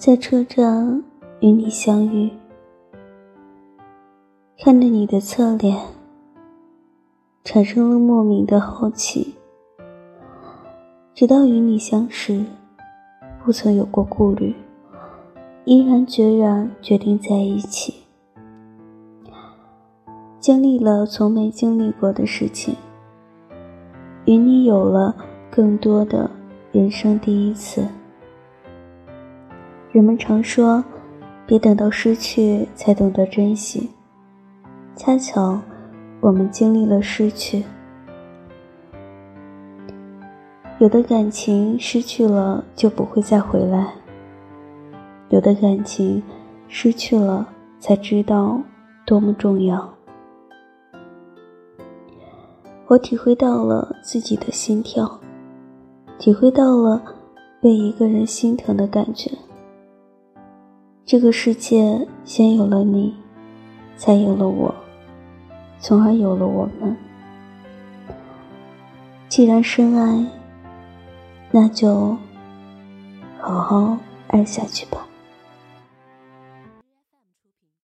在车站与你相遇，看着你的侧脸，产生了莫名的好奇。直到与你相识，不曾有过顾虑，毅然决然决定在一起。经历了从没经历过的事情，与你有了更多的人生第一次。人们常说，别等到失去才懂得珍惜。恰巧，我们经历了失去。有的感情失去了就不会再回来，有的感情失去了才知道多么重要。我体会到了自己的心跳，体会到了被一个人心疼的感觉。这个世界先有了你，才有了我，从而有了我们。既然深爱，那就好好爱下去吧。